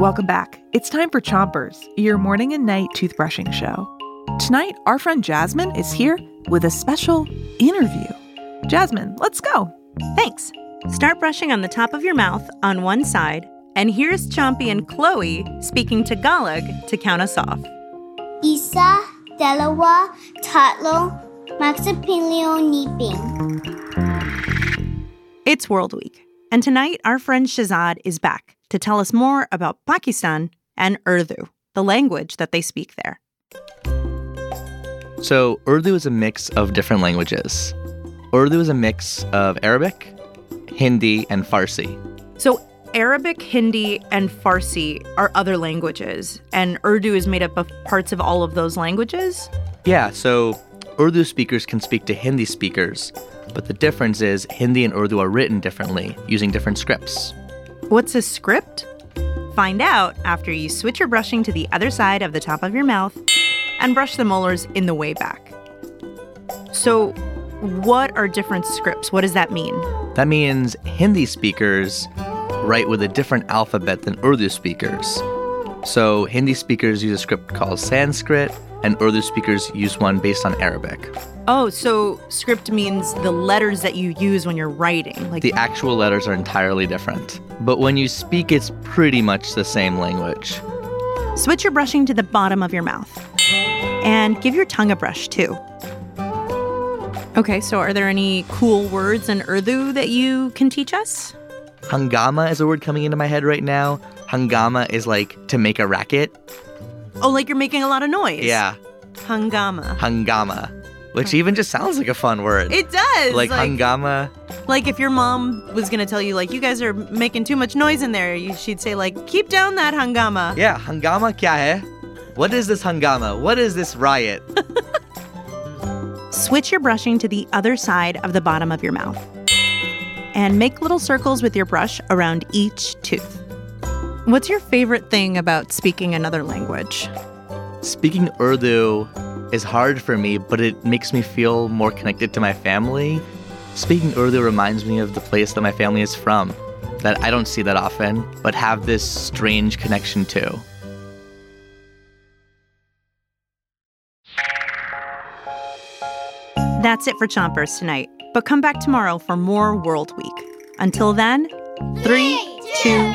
Welcome back. It's time for Chompers, your morning and night toothbrushing show. Tonight, our friend Jasmine is here with a special interview. Jasmine, let's go. Thanks. Start brushing on the top of your mouth on one side, and here's Chompy and Chloe speaking Tagalog to count us off. Isa, dalawa, tatlo, magsapilyo, niping. It's World Week, and tonight our friend Shahzad is back to tell us more about Pakistan and Urdu, the language that they speak there. So, Urdu is a mix of different languages. Urdu is a mix of Arabic, Hindi, and Farsi. So, Arabic, Hindi, and Farsi are other languages, and Urdu is made up of parts of all of those languages? Yeah, so Urdu speakers can speak to Hindi speakers, but the difference is Hindi and Urdu are written differently, using different scripts. What's a script? Find out after you switch your brushing to the other side of the top of your mouth and brush the molars in the way back. So, what are different scripts? What does that mean? That means Hindi speakers write with a different alphabet than Urdu speakers. So, Hindi speakers use a script called Sanskrit, and Urdu speakers use one based on Arabic. Oh, so script means the letters that you use when you're writing. Like The actual letters are entirely different, but when you speak, it's pretty much the same language. switch your brushing to the bottom of your mouth. And give your tongue a brush too. Okay, so are there any cool words in Urdu that you can teach us? Hangama is a word coming into my head right now. Hangama is like to make a racket. Oh, like you're making a lot of noise. Yeah, Hangama. hangama, which even just sounds like a fun word. It does. like, hangama. Like if your mom was gonna tell you like you guys are making too much noise in there, you, she'd say like keep down that hangama. Yeah, hangama kya hai? What is this hangama? What is this riot? Switch your brushing to the other side of the bottom of your mouth. And make little circles with your brush around each tooth. What's your favorite thing about speaking another language? Speaking Urdu is hard for me, but it makes me feel more connected to my family. Speaking Urdu reminds me of the place that my family is from, that I don't see that often, but have this strange connection to. That's it for Chompers tonight, but come back tomorrow for more World Week. Until then, three, two,